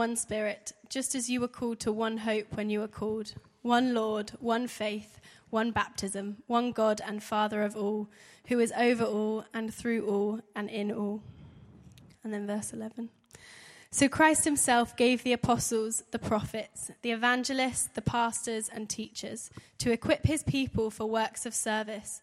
one Spirit, just as you were called to one hope when you were called, one Lord, one faith, one baptism, one God and Father of all, who is over all and through all and in all. And then verse 11. So Christ himself gave the apostles, the prophets, the evangelists, the pastors, and teachers to equip his people for works of service,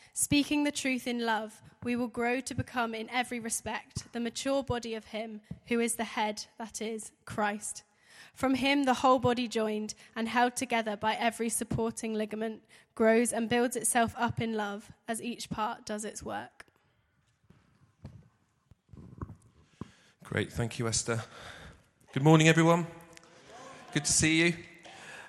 speaking the truth in love, we will grow to become, in every respect, the mature body of Him who is the head, that is, Christ. From Him, the whole body joined and held together by every supporting ligament grows and builds itself up in love as each part does its work. Great, thank you, Esther. Good morning, everyone. Good to see you.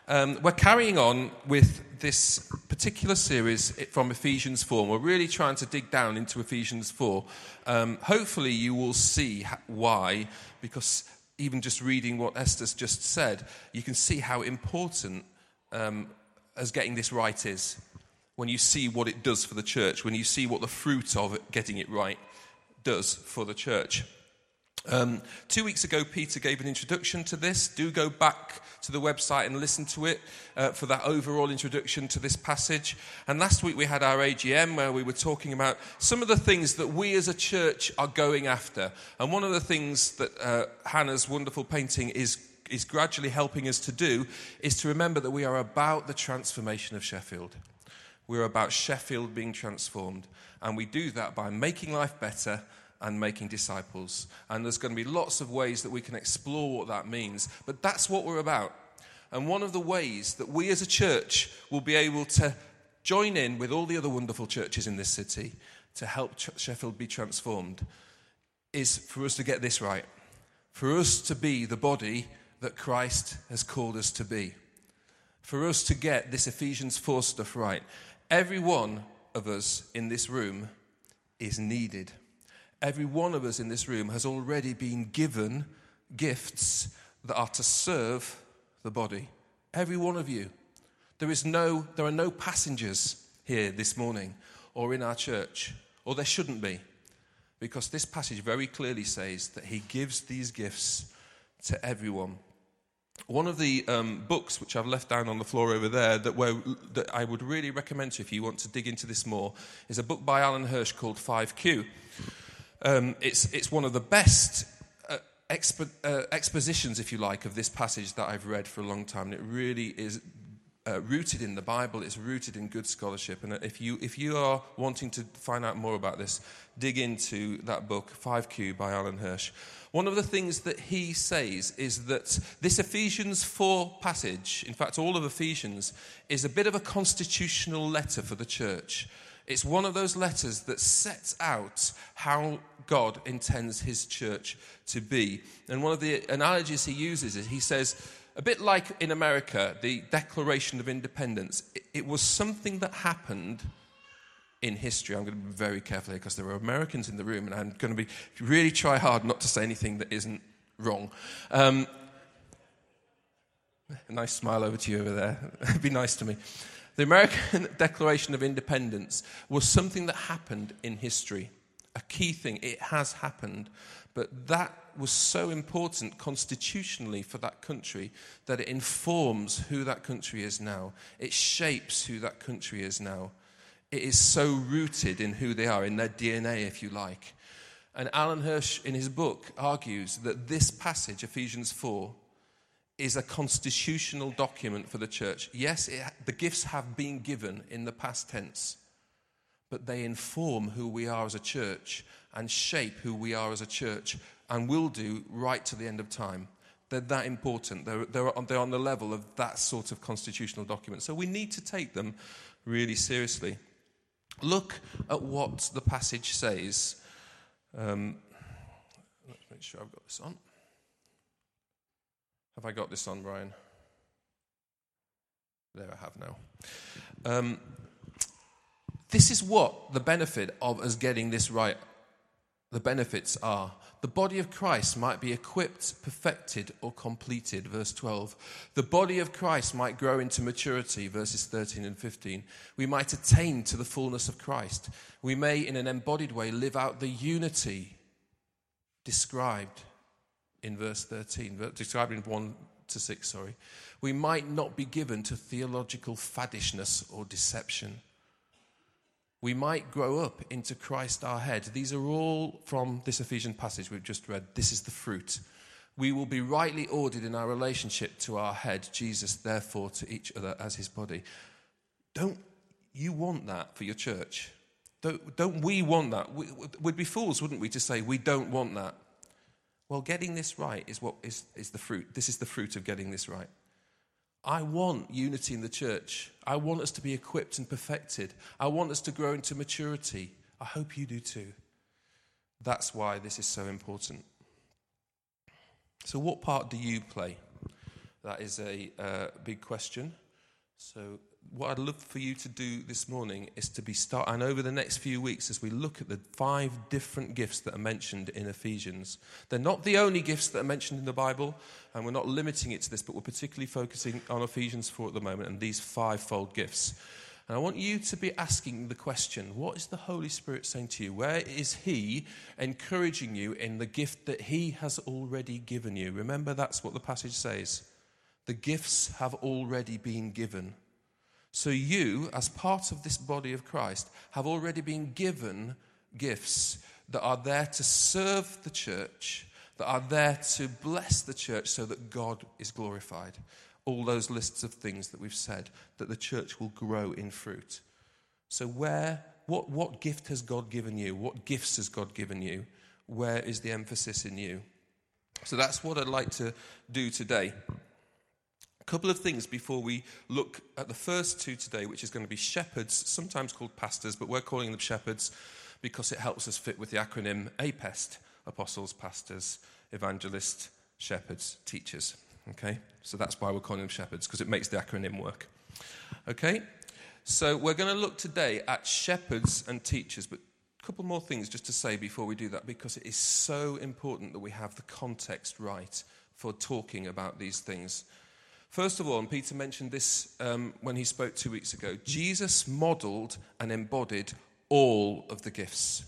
Um, we're carrying on with this particular series from Ephesians 4. We're really trying to dig down into Ephesians 4. Um, hopefully, you will see why, because even just reading what Esther's just said, you can see how important um, as getting this right is. When you see what it does for the church, when you see what the fruit of it, getting it right does for the church. Um, two weeks ago, Peter gave an introduction to this. Do go back to the website and listen to it uh, for that overall introduction to this passage. And last week we had our AGM where we were talking about some of the things that we as a church are going after. And one of the things that uh, Hannah's wonderful painting is, is gradually helping us to do is to remember that we are about the transformation of Sheffield. We're about Sheffield being transformed. And we do that by making life better and making disciples. And there's going to be lots of ways that we can explore what that means. But that's what we're about. And one of the ways that we as a church will be able to join in with all the other wonderful churches in this city to help Sheffield be transformed is for us to get this right. For us to be the body that Christ has called us to be. For us to get this Ephesians 4 stuff right. Every one of us in this room is needed every one of us in this room has already been given gifts that are to serve the body. Every one of you. There, is no, there are no passengers here this morning or in our church, or there shouldn't be, because this passage very clearly says that he gives these gifts to everyone. One of the um, books which I've left down on the floor over there that, where, that I would really recommend to you if you want to dig into this more is a book by Alan Hirsch called 5Q. Um, it's, it's one of the best uh, expo- uh, expositions, if you like, of this passage that I've read for a long time. And it really is uh, rooted in the Bible, it's rooted in good scholarship. And if you, if you are wanting to find out more about this, dig into that book, 5Q by Alan Hirsch. One of the things that he says is that this Ephesians 4 passage, in fact, all of Ephesians, is a bit of a constitutional letter for the church. It's one of those letters that sets out how God intends his church to be. And one of the analogies he uses is he says, a bit like in America, the Declaration of Independence, it, was something that happened in history. I'm going to be very careful here because there are Americans in the room, and I'm going to be really try hard not to say anything that isn't wrong. Um, a nice smile over to you over there. be nice to me. The American Declaration of Independence was something that happened in history, a key thing. It has happened. But that was so important constitutionally for that country that it informs who that country is now. It shapes who that country is now. It is so rooted in who they are, in their DNA, if you like. And Alan Hirsch, in his book, argues that this passage, Ephesians 4, is a constitutional document for the church. Yes, it, the gifts have been given in the past tense, but they inform who we are as a church and shape who we are as a church and will do right to the end of time. They're that important. They're, they're, on, they're on the level of that sort of constitutional document. So we need to take them really seriously. Look at what the passage says. Um, let's make sure I've got this on. Have I got this on, Brian? There I have now. Um, This is what the benefit of us getting this right, the benefits are. The body of Christ might be equipped, perfected, or completed, verse 12. The body of Christ might grow into maturity, verses 13 and 15. We might attain to the fullness of Christ. We may, in an embodied way, live out the unity described in verse 13, describing 1 to 6, sorry. We might not be given to theological faddishness or deception we might grow up into Christ our head. These are all from this Ephesian passage we've just read. This is the fruit. We will be rightly ordered in our relationship to our head, Jesus, therefore, to each other as his body. Don't you want that for your church? Don't, don't we want that? We, would be fools, wouldn't we, to say we don't want that? Well, getting this right is what is, is the fruit. This is the fruit of getting this right. I want unity in the church. I want us to be equipped and perfected. I want us to grow into maturity. I hope you do too. That's why this is so important. So, what part do you play? That is a uh, big question. So, what I'd love for you to do this morning is to be start and over the next few weeks as we look at the five different gifts that are mentioned in Ephesians. They're not the only gifts that are mentioned in the Bible, and we're not limiting it to this, but we're particularly focusing on Ephesians 4 at the moment and these fivefold gifts. And I want you to be asking the question what is the Holy Spirit saying to you? Where is He encouraging you in the gift that He has already given you? Remember, that's what the passage says. The gifts have already been given. So, you, as part of this body of Christ, have already been given gifts that are there to serve the church, that are there to bless the church so that God is glorified. All those lists of things that we've said, that the church will grow in fruit. So, where, what, what gift has God given you? What gifts has God given you? Where is the emphasis in you? So, that's what I'd like to do today. A couple of things before we look at the first two today, which is going to be shepherds, sometimes called pastors, but we're calling them shepherds because it helps us fit with the acronym APEST apostles, pastors, evangelists, shepherds, teachers. Okay? So that's why we're calling them shepherds, because it makes the acronym work. Okay? So we're going to look today at shepherds and teachers, but a couple more things just to say before we do that, because it is so important that we have the context right for talking about these things. First of all, and Peter mentioned this um, when he spoke two weeks ago, Jesus modeled and embodied all of the gifts.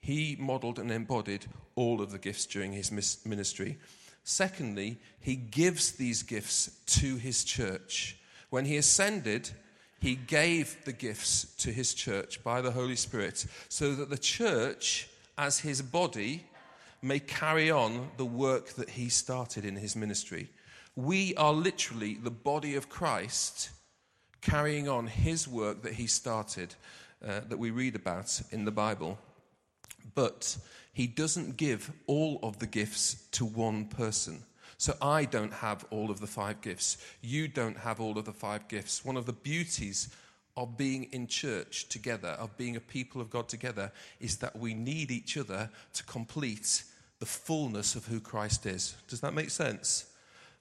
He modeled and embodied all of the gifts during his ministry. Secondly, he gives these gifts to his church. When he ascended, he gave the gifts to his church by the Holy Spirit so that the church, as his body, may carry on the work that he started in his ministry. We are literally the body of Christ carrying on his work that he started, uh, that we read about in the Bible. But he doesn't give all of the gifts to one person. So I don't have all of the five gifts. You don't have all of the five gifts. One of the beauties of being in church together, of being a people of God together, is that we need each other to complete the fullness of who Christ is. Does that make sense?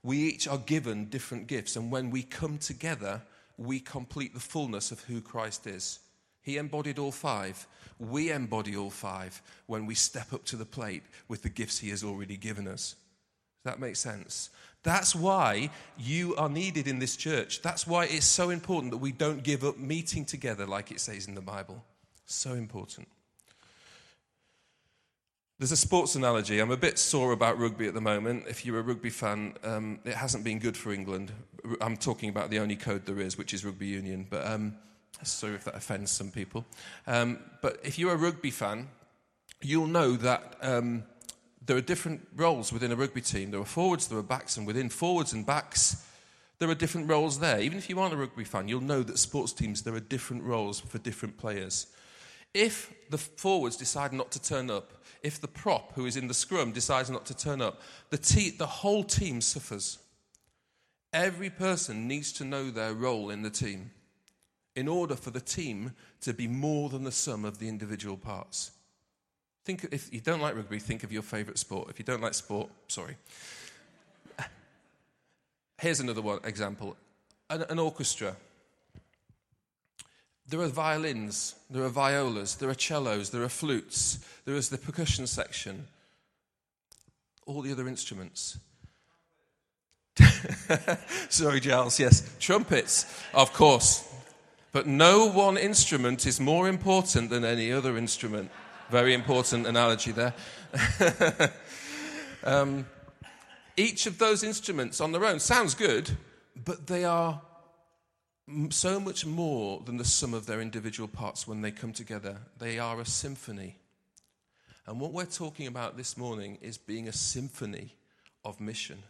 We each are given different gifts, and when we come together, we complete the fullness of who Christ is. He embodied all five. We embody all five when we step up to the plate with the gifts He has already given us. Does that make sense? That's why you are needed in this church. That's why it's so important that we don't give up meeting together like it says in the Bible. So important. There's a sports analogy. I'm a bit sore about rugby at the moment. If you're a rugby fan, um, it hasn't been good for England. I'm talking about the only code there is, which is rugby union. But um, sorry if that offends some people. Um, but if you're a rugby fan, you'll know that um, there are different roles within a rugby team. There are forwards, there are backs, and within forwards and backs, there are different roles there. Even if you aren't a rugby fan, you'll know that sports teams, there are different roles for different players. If the forwards decide not to turn up, if the prop who is in the scrum decides not to turn up, the, te- the whole team suffers. Every person needs to know their role in the team in order for the team to be more than the sum of the individual parts. Think if you don't like rugby, think of your favourite sport. If you don't like sport, sorry. Here's another one example: an, an orchestra There are violins, there are violas, there are cellos, there are flutes, there is the percussion section, all the other instruments. Sorry, Giles, yes. Trumpets, of course. But no one instrument is more important than any other instrument. Very important analogy there. um, each of those instruments on their own sounds good, but they are so much more than the sum of their individual parts when they come together. They are a symphony. And what we're talking about this morning is being a symphony of mission.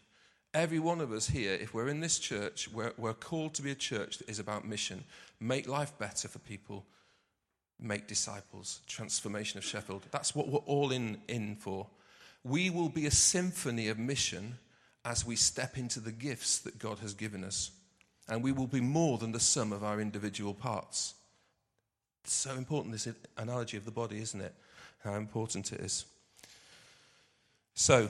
Every one of us here, if we're in this church, we're, we're called to be a church that is about mission. Make life better for people, make disciples, transformation of Sheffield. That's what we're all in, in for. We will be a symphony of mission as we step into the gifts that God has given us and we will be more than the sum of our individual parts. It's so important, this analogy of the body, isn't it? How important it is. So,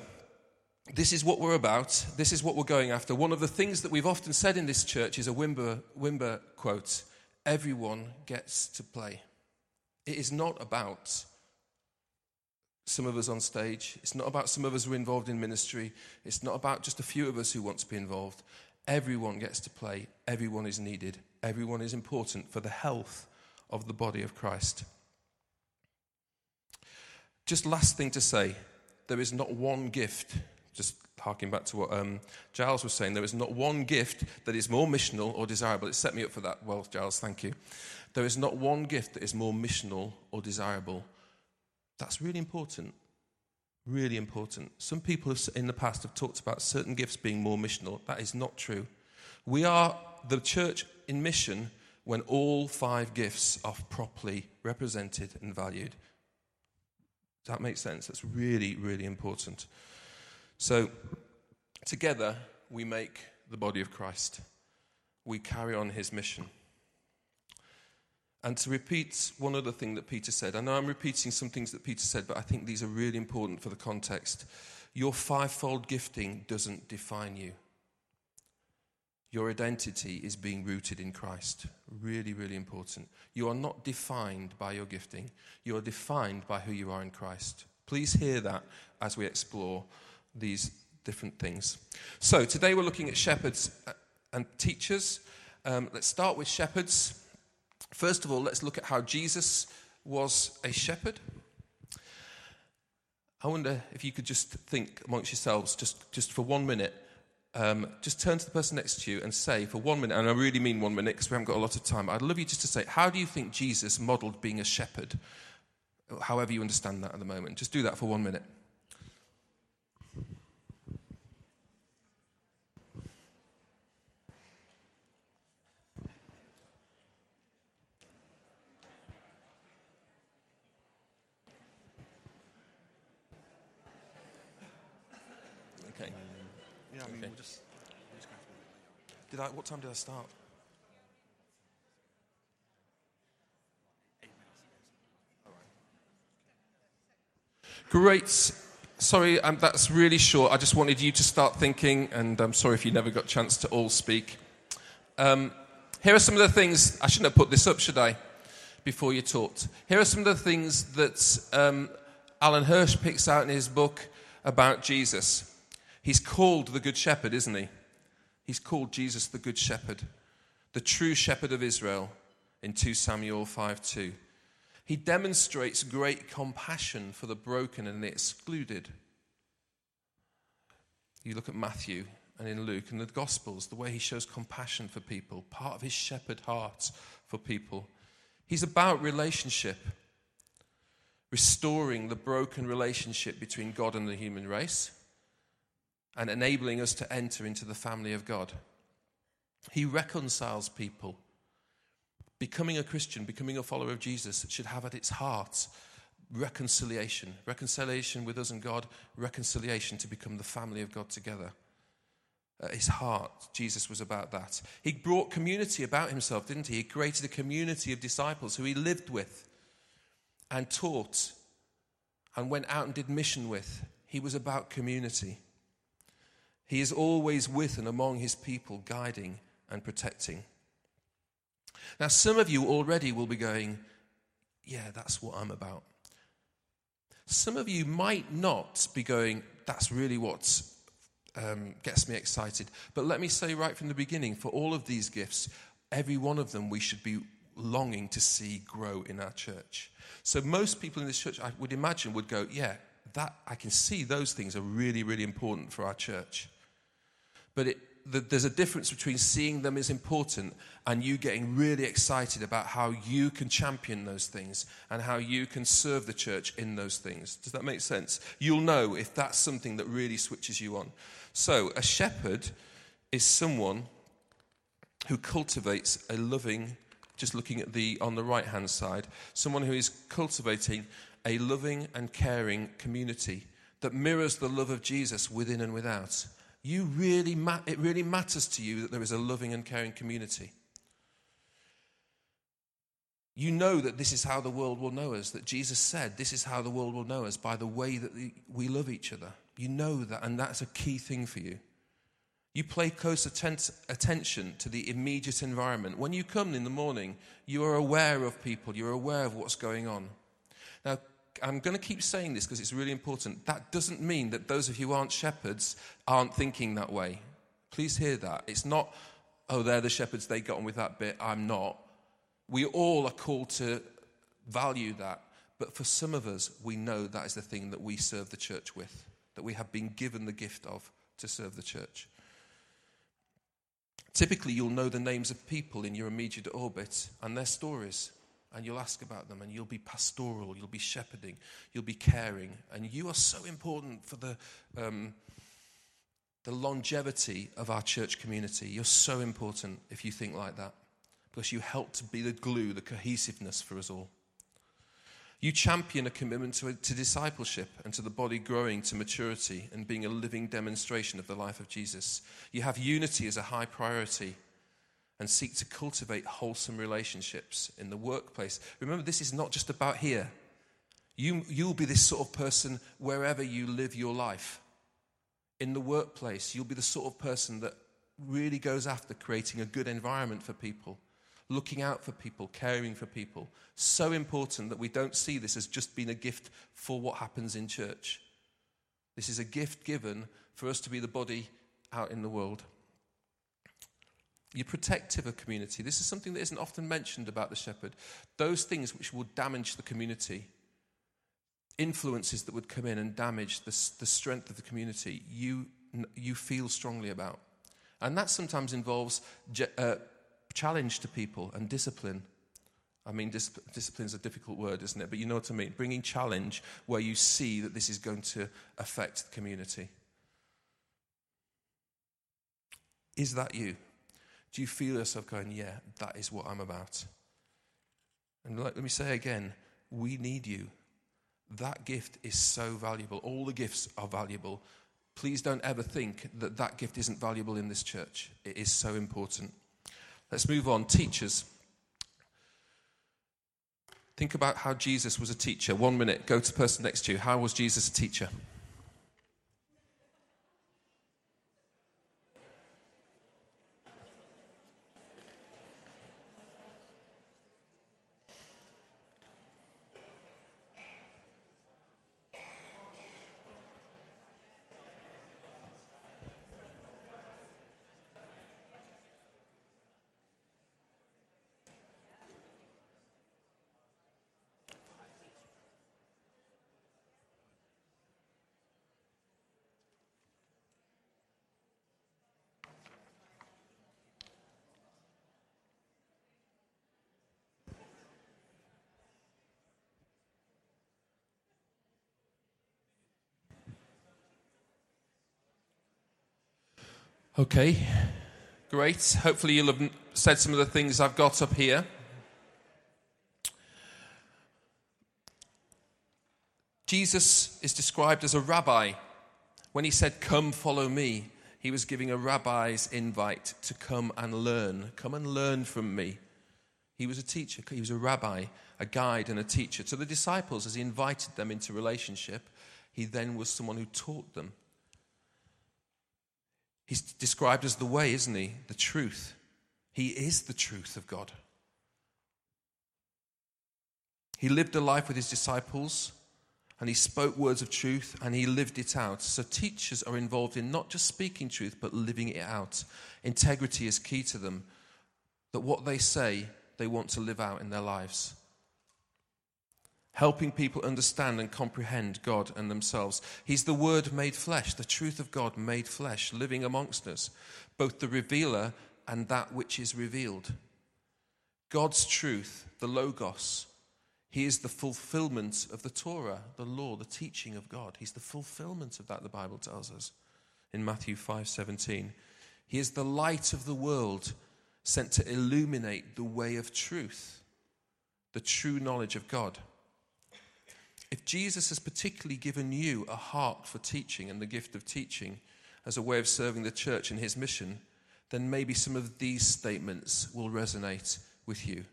this is what we're about. This is what we're going after. One of the things that we've often said in this church is a Wimber, Wimber quote everyone gets to play. It is not about some of us on stage. It's not about some of us who are involved in ministry. It's not about just a few of us who want to be involved. Everyone gets to play, everyone is needed, everyone is important for the health of the body of Christ. Just last thing to say there is not one gift, just harking back to what um, Giles was saying, there is not one gift that is more missional or desirable. It set me up for that. Well, Giles, thank you. There is not one gift that is more missional or desirable. That's really important. Really important. Some people have, in the past have talked about certain gifts being more missional. That is not true. We are the church in mission when all five gifts are properly represented and valued. Does that make sense? That's really, really important. So, together, we make the body of Christ. We carry on his mission. And to repeat one other thing that Peter said, I know I'm repeating some things that Peter said, but I think these are really important for the context. Your fivefold gifting doesn't define you. Your identity is being rooted in Christ. Really, really important. You are not defined by your gifting, you are defined by who you are in Christ. Please hear that as we explore these different things. So, today we're looking at shepherds and teachers. Um, let's start with shepherds. First of all, let's look at how Jesus was a shepherd. I wonder if you could just think amongst yourselves, just, just for one minute, um, just turn to the person next to you and say for one minute, and I really mean one minute because we haven't got a lot of time. I'd love you just to say, how do you think Jesus modeled being a shepherd? However, you understand that at the moment. Just do that for one minute. Did I? What time did I start? Great. Sorry, um, that's really short. I just wanted you to start thinking, and I'm sorry if you never got a chance to all speak. Um, here are some of the things. I shouldn't have put this up, should I? Before you talked. Here are some of the things that um, Alan Hirsch picks out in his book about Jesus. He's called the Good Shepherd, isn't he? He's called Jesus the Good Shepherd, the true shepherd of Israel in 2 Samuel 5 2. He demonstrates great compassion for the broken and the excluded. You look at Matthew and in Luke and the Gospels, the way he shows compassion for people, part of his shepherd heart for people. He's about relationship, restoring the broken relationship between God and the human race and enabling us to enter into the family of God. He reconciles people. Becoming a Christian, becoming a follower of Jesus, should have at its heart reconciliation. Reconciliation with us and God, reconciliation to become the family of God together. At his heart, Jesus was about that. He brought community about himself, didn't he? He created a community of disciples who he lived with and taught and went out and did mission with. He was about community. He is always with and among his people, guiding and protecting. Now, some of you already will be going, Yeah, that's what I'm about. Some of you might not be going, That's really what um, gets me excited. But let me say right from the beginning for all of these gifts, every one of them we should be longing to see grow in our church. So, most people in this church, I would imagine, would go, Yeah, that I can see those things are really, really important for our church. But it, the, there's a difference between seeing them as important and you getting really excited about how you can champion those things and how you can serve the church in those things. Does that make sense? You'll know if that's something that really switches you on. So, a shepherd is someone who cultivates a loving, just looking at the on the right hand side, someone who is cultivating a loving and caring community that mirrors the love of Jesus within and without. You really ma- it really matters to you that there is a loving and caring community. You know that this is how the world will know us, that Jesus said this is how the world will know us by the way that we love each other. You know that, and that's a key thing for you. You pay close atten- attention to the immediate environment. When you come in the morning, you are aware of people, you're aware of what's going on. Now, I'm going to keep saying this because it's really important. That doesn't mean that those of you who aren't shepherds aren't thinking that way. Please hear that. It's not, oh, they're the shepherds, they got on with that bit, I'm not. We all are called to value that. But for some of us, we know that is the thing that we serve the church with, that we have been given the gift of to serve the church. Typically, you'll know the names of people in your immediate orbit and their stories and you'll ask about them and you'll be pastoral, you'll be shepherding, you'll be caring. And you are so important for the, um, the longevity of our church community. You're so important if you think like that because you help to be the glue, the cohesiveness for us all. You champion a commitment to, to discipleship and to the body growing to maturity and being a living demonstration of the life of Jesus. You have unity as a high priority and seek to cultivate wholesome relationships in the workplace. Remember, this is not just about here. You, you'll be this sort of person wherever you live your life. In the workplace, you'll be the sort of person that really goes after creating a good environment for people, looking out for people, caring for people. So important that we don't see this as just being a gift for what happens in church. This is a gift given for us to be the body out in the world. You're protective of community. This is something that isn't often mentioned about the shepherd. Those things which will damage the community, influences that would come in and damage the, the strength of the community, you, you feel strongly about. And that sometimes involves uh, challenge to people and discipline. I mean, dis- discipline is a difficult word, isn't it? But you know what I mean. Bringing challenge where you see that this is going to affect the community. Is that you? Do you feel yourself going, yeah, that is what I'm about? And let, let me say again, we need you. That gift is so valuable. All the gifts are valuable. Please don't ever think that that gift isn't valuable in this church. It is so important. Let's move on. Teachers. Think about how Jesus was a teacher. One minute, go to the person next to you. How was Jesus a teacher? Okay, great. Hopefully, you'll have said some of the things I've got up here. Jesus is described as a rabbi. When he said, Come, follow me, he was giving a rabbi's invite to come and learn. Come and learn from me. He was a teacher, he was a rabbi, a guide, and a teacher. To the disciples, as he invited them into relationship, he then was someone who taught them He's described as the way, isn't he? The truth. He is the truth of God. He lived a life with his disciples and he spoke words of truth and he lived it out. So, teachers are involved in not just speaking truth but living it out. Integrity is key to them, that what they say, they want to live out in their lives. Helping people understand and comprehend God and themselves. He's the Word made flesh, the truth of God made flesh, living amongst us, both the revealer and that which is revealed. God's truth, the Logos, he is the fulfillment of the Torah, the law, the teaching of God. He's the fulfillment of that, the Bible tells us in Matthew 5:17. He is the light of the world, sent to illuminate the way of truth, the true knowledge of God. If Jesus has particularly given you a heart for teaching and the gift of teaching as a way of serving the church in his mission, then maybe some of these statements will resonate with you.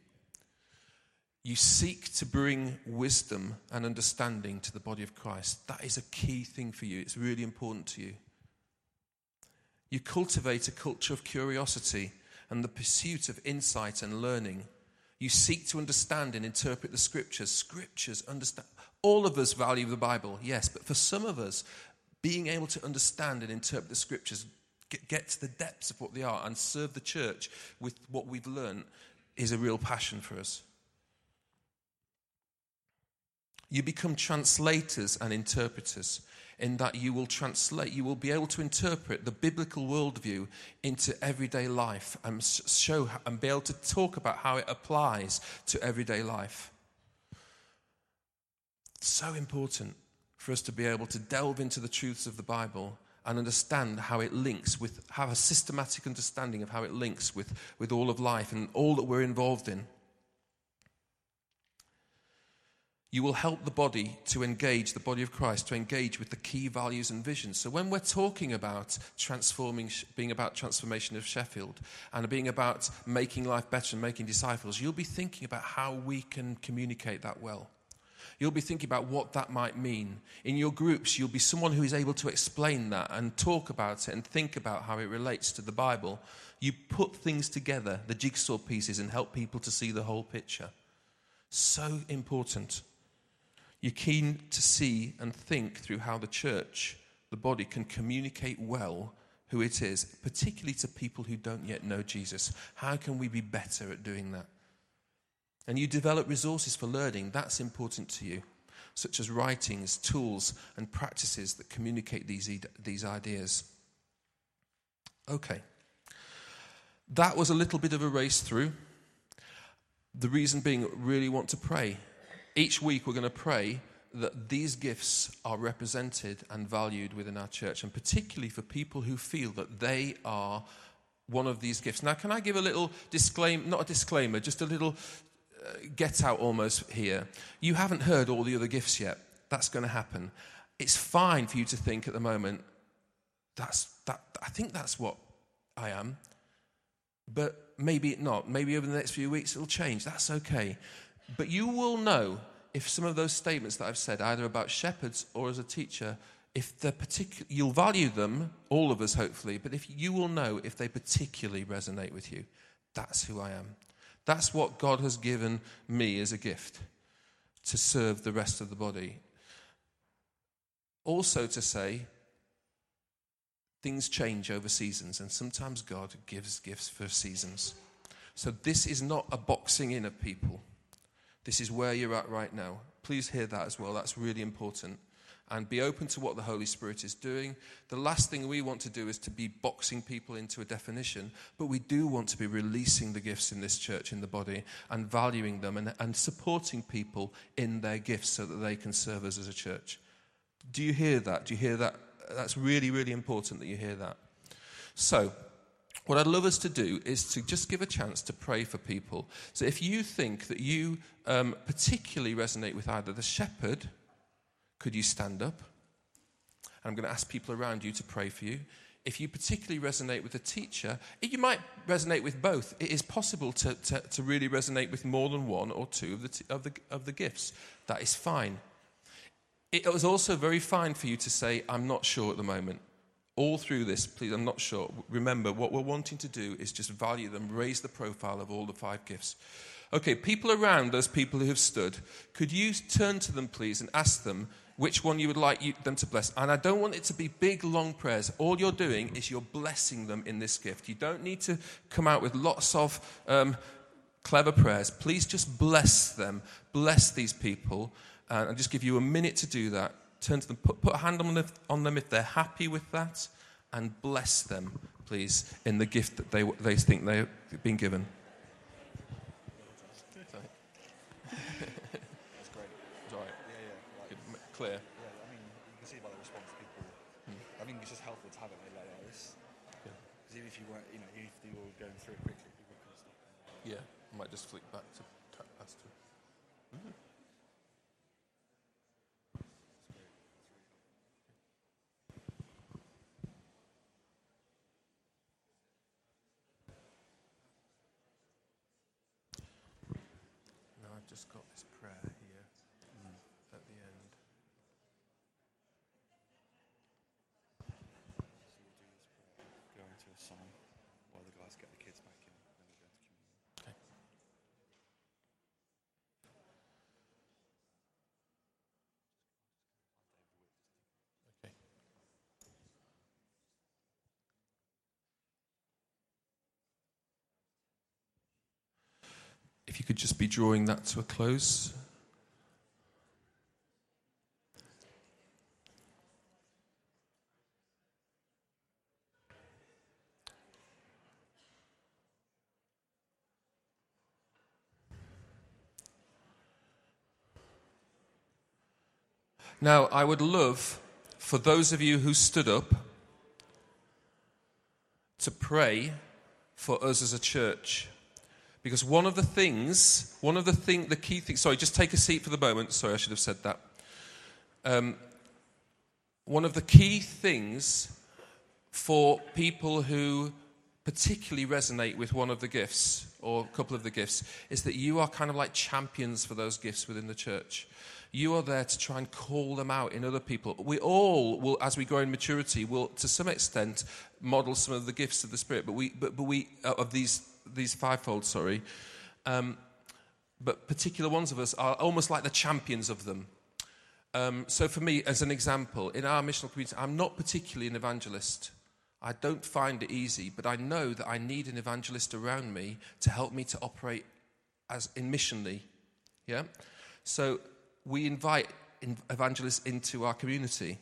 You seek to bring wisdom and understanding to the body of Christ. That is a key thing for you. It's really important to you. You cultivate a culture of curiosity and the pursuit of insight and learning. You seek to understand and interpret the scriptures. Scriptures, understand. All of us value the Bible, yes, but for some of us, being able to understand and interpret the scriptures, get, get to the depths of what they are, and serve the church with what we've learned is a real passion for us. You become translators and interpreters in that you will translate, you will be able to interpret the biblical worldview into everyday life and show and be able to talk about how it applies to everyday life. So important for us to be able to delve into the truths of the Bible and understand how it links with, have a systematic understanding of how it links with, with all of life and all that we're involved in. You will help the body to engage, the body of Christ, to engage with the key values and visions. So when we're talking about transforming, being about transformation of Sheffield and being about making life better and making disciples, you'll be thinking about how we can communicate that well. You'll be thinking about what that might mean. In your groups, you'll be someone who is able to explain that and talk about it and think about how it relates to the Bible. You put things together, the jigsaw pieces, and help people to see the whole picture. So important. You're keen to see and think through how the church, the body, can communicate well who it is, particularly to people who don't yet know Jesus. How can we be better at doing that? And you develop resources for learning. That's important to you, such as writings, tools, and practices that communicate these, these ideas. Okay. That was a little bit of a race through. The reason being, really want to pray each week, we're going to pray that these gifts are represented and valued within our church, and particularly for people who feel that they are one of these gifts. Now, can I give a little disclaimer, not a disclaimer, just a little get out almost here? You haven't heard all the other gifts yet. That's going to happen. It's fine for you to think at the moment, that's, that, I think that's what I am. But maybe not. Maybe over the next few weeks it'll change. That's okay. But you will know if some of those statements that I've said, either about shepherds or as a teacher, if they're particular, you'll value them, all of us hopefully, but if you will know if they particularly resonate with you, that's who I am. That's what God has given me as a gift to serve the rest of the body. Also, to say, things change over seasons, and sometimes God gives gifts for seasons. So, this is not a boxing in of people. This is where you're at right now. Please hear that as well. That's really important. And be open to what the Holy Spirit is doing. The last thing we want to do is to be boxing people into a definition, but we do want to be releasing the gifts in this church, in the body, and valuing them and, and supporting people in their gifts so that they can serve us as a church. Do you hear that? Do you hear that? That's really, really important that you hear that. So, what I'd love us to do is to just give a chance to pray for people. So if you think that you um, particularly resonate with either the shepherd, could you stand up? I'm going to ask people around you to pray for you. If you particularly resonate with the teacher, you might resonate with both. It is possible to, to, to really resonate with more than one or two of the, t- of, the, of the gifts. That is fine. It was also very fine for you to say, I'm not sure at the moment all through this, please, I'm not sure. Remember, what we're wanting to do is just value them, raise the profile of all the five gifts. Okay, people around those people who have stood, could you turn to them, please, and ask them which one you would like you, them to bless? And I don't want it to be big, long prayers. All you're doing is you're blessing them in this gift. You don't need to come out with lots of um, clever prayers. Please just bless them, bless these people, and I'll just give you a minute to do that. Turn to them, put, put a hand on them, if, on them if they're happy with that, and bless them, please, in the gift that they, they think they've been given. That's great. All right. Yeah, yeah. Like, Good. M- Clear. yeah, I mean, you can see by the response people. Hmm. I think it's just helpful to have it like. This, Yeah. because even if you weren't, you know, even if you were going through it quickly, people could stop. Yeah, I might just flick back to ta- past two. Now I've just got this prayer here at the end. Go into a song while the guys get the kids back in, and then we'll go into communion. Okay. Okay. If you could just be drawing that to a close. Now, I would love for those of you who stood up to pray for us as a church. Because one of the things, one of the thing, the key things, sorry, just take a seat for the moment. Sorry, I should have said that. Um, one of the key things for people who particularly resonate with one of the gifts or a couple of the gifts is that you are kind of like champions for those gifts within the church. You are there to try and call them out in other people. We all will, as we grow in maturity, will to some extent model some of the gifts of the Spirit, but we, but, but we uh, of these these fivefold, sorry, um, but particular ones of us are almost like the champions of them. Um, so, for me, as an example, in our missional community, I'm not particularly an evangelist. I don't find it easy, but I know that I need an evangelist around me to help me to operate as in missionally. Yeah? So, we invite evangelists into our community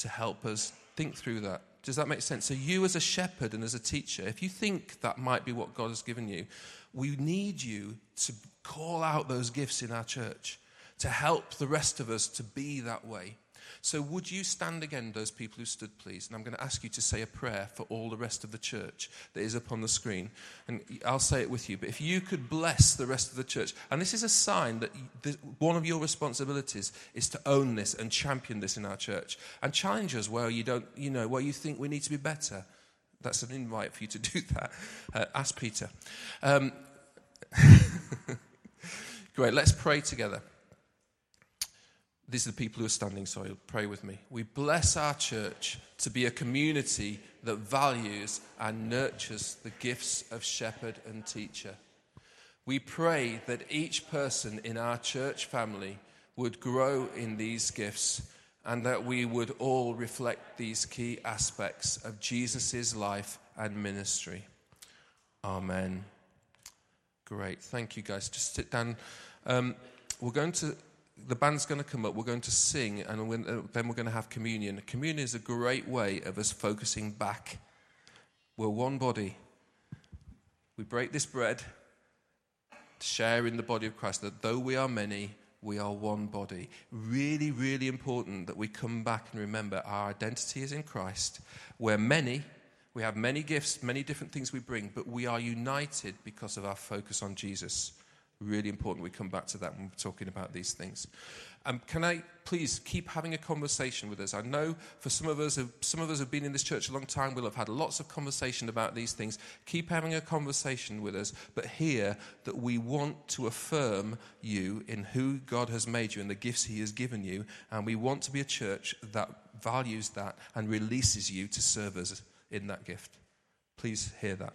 to help us think through that. Does that make sense? So, you as a shepherd and as a teacher, if you think that might be what God has given you, we need you to call out those gifts in our church to help the rest of us to be that way. So, would you stand again, those people who stood, please? And I'm going to ask you to say a prayer for all the rest of the church that is up on the screen. And I'll say it with you. But if you could bless the rest of the church, and this is a sign that one of your responsibilities is to own this and champion this in our church and challenge us where you don't, you know, where you think we need to be better. That's an invite for you to do that. Uh, ask Peter. Um, great, let's pray together. These are the people who are standing, so pray with me. We bless our church to be a community that values and nurtures the gifts of shepherd and teacher. We pray that each person in our church family would grow in these gifts and that we would all reflect these key aspects of Jesus' life and ministry. Amen. Great. Thank you, guys. Just sit down. Um, we're going to, the band's going to come up. We're going to sing, and when, uh, then we're going to have communion. Communion is a great way of us focusing back. We're one body. We break this bread to share in the body of Christ, that though we are many, we are one body. Really, really important that we come back and remember our identity is in Christ. We're many, we have many gifts, many different things we bring, but we are united because of our focus on Jesus. Really important we come back to that when we're talking about these things. Um, can I please keep having a conversation with us? I know for some of us, who- some of us have been in this church a long time. We'll have had lots of conversation about these things. Keep having a conversation with us, but hear that we want to affirm you in who God has made you and the gifts He has given you, and we want to be a church that values that and releases you to serve us in that gift. Please hear that.